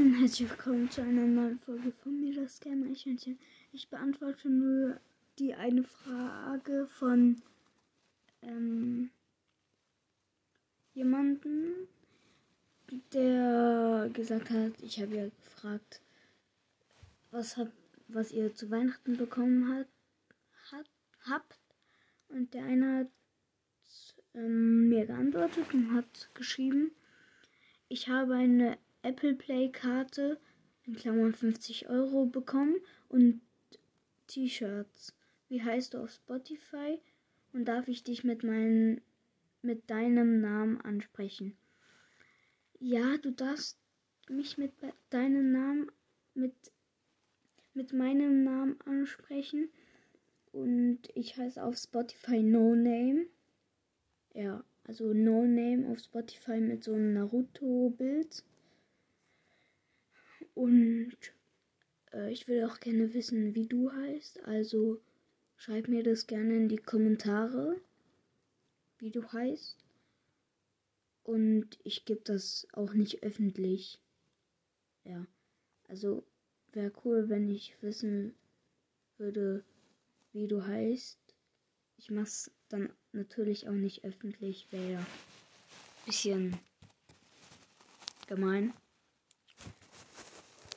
und herzlich willkommen zu einer neuen Folge von mir, das Game-Eichhörnchen. Ich beantworte nur die eine Frage von ähm, jemanden, der gesagt hat, ich habe ja gefragt, was, hab, was ihr zu Weihnachten bekommen hat, hat, habt. Und der eine hat ähm, mir geantwortet und hat geschrieben, ich habe eine Apple Play Karte in Klammern 50 Euro bekommen und T-Shirts. Wie heißt du auf Spotify? Und darf ich dich mit meinen mit deinem Namen ansprechen? Ja, du darfst mich mit deinem Namen mit mit meinem Namen ansprechen und ich heiße auf Spotify No Name. Ja, also No Name auf Spotify mit so einem Naruto-Bild. Und äh, ich will auch gerne wissen, wie du heißt. Also schreib mir das gerne in die Kommentare, wie du heißt. Und ich gebe das auch nicht öffentlich. Ja, also wäre cool, wenn ich wissen würde, wie du heißt. Ich mach's dann natürlich auch nicht öffentlich, wäre ja bisschen gemein.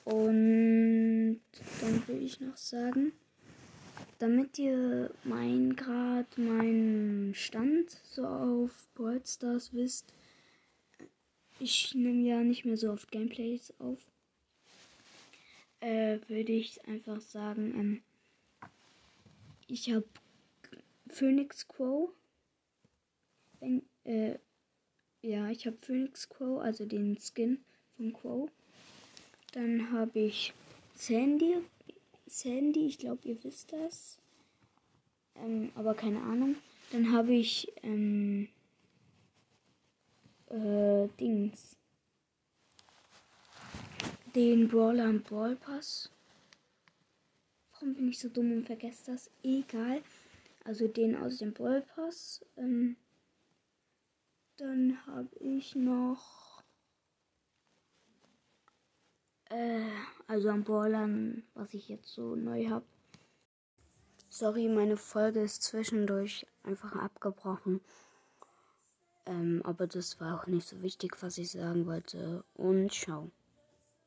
Und dann will ich noch sagen, damit ihr mein Grad, meinen Stand so auf Brawl wisst, ich nehme ja nicht mehr so oft Gameplays auf, äh, würde ich einfach sagen, ähm, ich habe Phoenix Quo. Wenn, äh, ja, ich habe Phoenix Quo, also den Skin von Quo. Dann habe ich Sandy. Sandy, ich glaube, ihr wisst das. Ähm, aber keine Ahnung. Dann habe ich ähm, äh, Dings. Den Brawler im Brawl Pass. Warum bin ich so dumm und vergesse das? Egal. Also den aus dem Brawl Pass. Ähm, dann habe ich noch Äh, also am Ballern, was ich jetzt so neu habe. Sorry, meine Folge ist zwischendurch einfach abgebrochen. Ähm, aber das war auch nicht so wichtig, was ich sagen wollte. Und ciao.